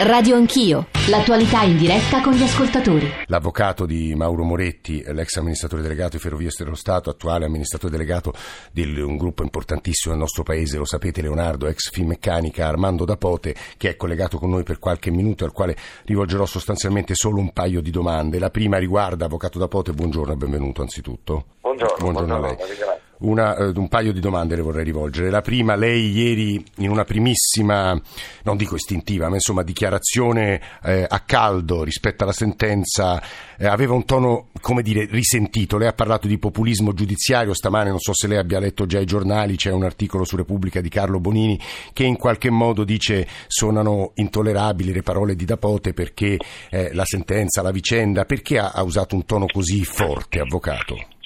Radio Anch'io, l'attualità in diretta con gli ascoltatori. L'avvocato di Mauro Moretti, l'ex amministratore delegato di Ferrovie dello Stato, attuale amministratore delegato di un gruppo importantissimo del nostro paese, lo sapete Leonardo, ex Finmeccanica, Armando Dapote, che è collegato con noi per qualche minuto, al quale rivolgerò sostanzialmente solo un paio di domande. La prima riguarda, avvocato Dapote, buongiorno e benvenuto anzitutto. Buongiorno, buongiorno, buongiorno a lei. Una, eh, un paio di domande le vorrei rivolgere. La prima, lei ieri in una primissima, non dico istintiva, ma insomma dichiarazione eh, a caldo rispetto alla sentenza, eh, aveva un tono, come dire, risentito. Lei ha parlato di populismo giudiziario, stamane non so se lei abbia letto già i giornali, c'è un articolo su Repubblica di Carlo Bonini che in qualche modo dice suonano intollerabili le parole di Dapote perché eh, la sentenza, la vicenda, perché ha, ha usato un tono così forte, avvocato?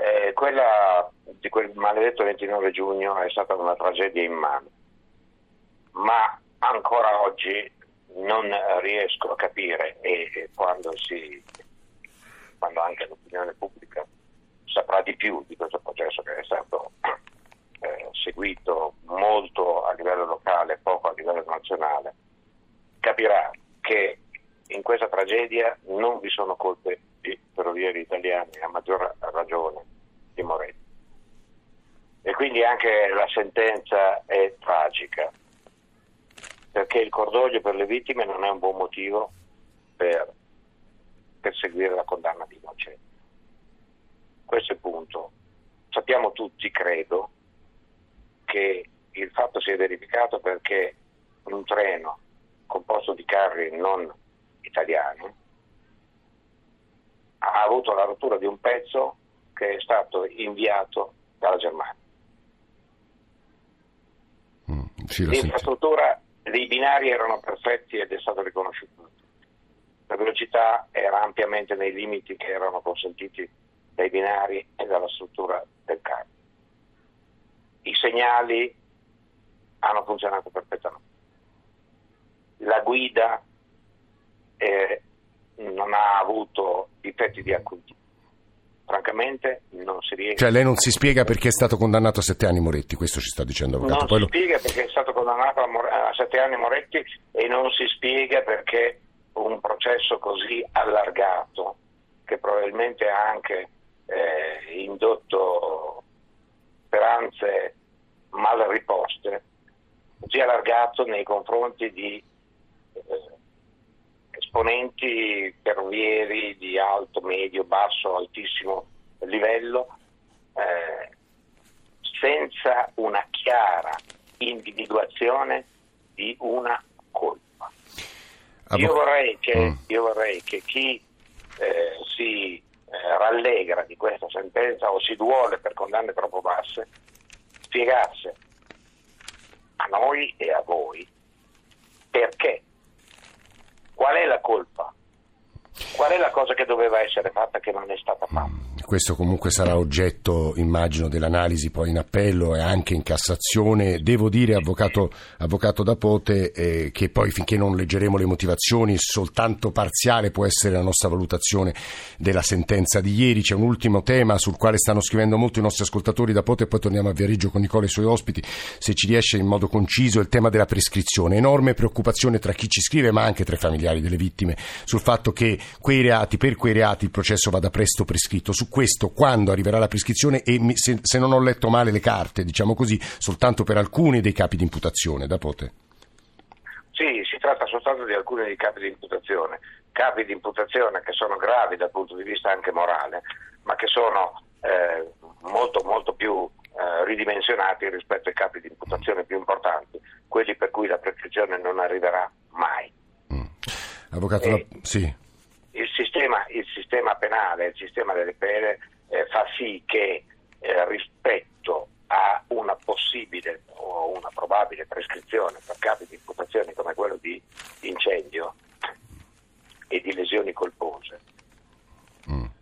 Eh, quella di quel maledetto 29 giugno è stata una tragedia immane, ma ancora oggi non riesco a capire e quando, si, quando anche l'opinione pubblica saprà di più di questo processo che è stato eh, seguito molto a livello locale, poco a livello nazionale, capirà che in questa tragedia non vi sono colpe di ferrovieri italiani, a maggior ragione di Moretti. E quindi anche la sentenza è tragica, perché il cordoglio per le vittime non è un buon motivo per perseguire la condanna di innocenti. Questo è il punto. Sappiamo tutti, credo, che il fatto si è verificato perché un treno composto di carri non italiani ha avuto la rottura di un pezzo che è stato inviato dalla Germania. Mm, sì, L'infrastruttura dei binari erano perfetti ed è stato riconosciuto. La velocità era ampiamente nei limiti che erano consentiti dai binari e dalla struttura del carro. I segnali hanno funzionato perfettamente. La guida eh, non ha avuto difetti di acuti. Francamente non si riesce. Cioè lei non si spiega perché è stato condannato a sette anni Moretti, questo ci sta dicendo avvocato. Non Poi si lo- spiega perché è stato condannato a, More- a sette anni Moretti e non si spiega perché un processo così allargato, che probabilmente ha anche eh, indotto speranze mal riposte, così allargato nei confronti di esponenti ferrovieri di alto, medio, basso, altissimo livello, eh, senza una chiara individuazione di una colpa. Io vorrei che, Mm. io vorrei che chi eh, si eh, rallegra di questa sentenza o si duole per condanne troppo basse spiegasse a noi e a voi qual è la colpa, qual è la cosa che doveva essere fatta che non è stata fatta. Questo comunque sarà oggetto, immagino, dell'analisi poi in appello e anche in Cassazione. Devo dire, avvocato, avvocato Dapote, eh, che poi finché non leggeremo le motivazioni, soltanto parziale può essere la nostra valutazione della sentenza di ieri. C'è un ultimo tema sul quale stanno scrivendo molto i nostri ascoltatori. Dapote, e poi torniamo a Viareggio con Nicola e i suoi ospiti. Se ci riesce in modo conciso, il tema della prescrizione. Enorme preoccupazione tra chi ci scrive, ma anche tra i familiari delle vittime, sul fatto che quei reati, per quei reati il processo vada presto prescritto. Su questo, quando arriverà la prescrizione, e mi- se, se non ho letto male le carte, diciamo così, soltanto per alcuni dei capi di imputazione, Dapote. Sì, si tratta soltanto di alcuni dei capi di imputazione, capi di imputazione che sono gravi dal punto di vista anche morale, ma che sono eh, molto, molto più eh, ridimensionati rispetto ai capi di imputazione più importanti, quelli per cui la prescrizione non arriverà mai. Avvocato, Eh. Dap- sì. Il sistema, il sistema penale, il sistema delle pene eh, fa sì che eh, rispetto a una possibile o una probabile prescrizione per capi di imputazione come quello di incendio e di lesioni colpose,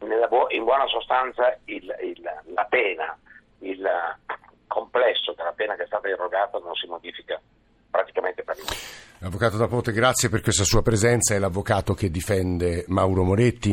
nella bu- in buona sostanza il- il- la pena, il complesso della pena che è stata erogata non si modifica praticamente per nulla. Avvocato Dapote, grazie per questa sua presenza. È l'avvocato che difende Mauro Moretti.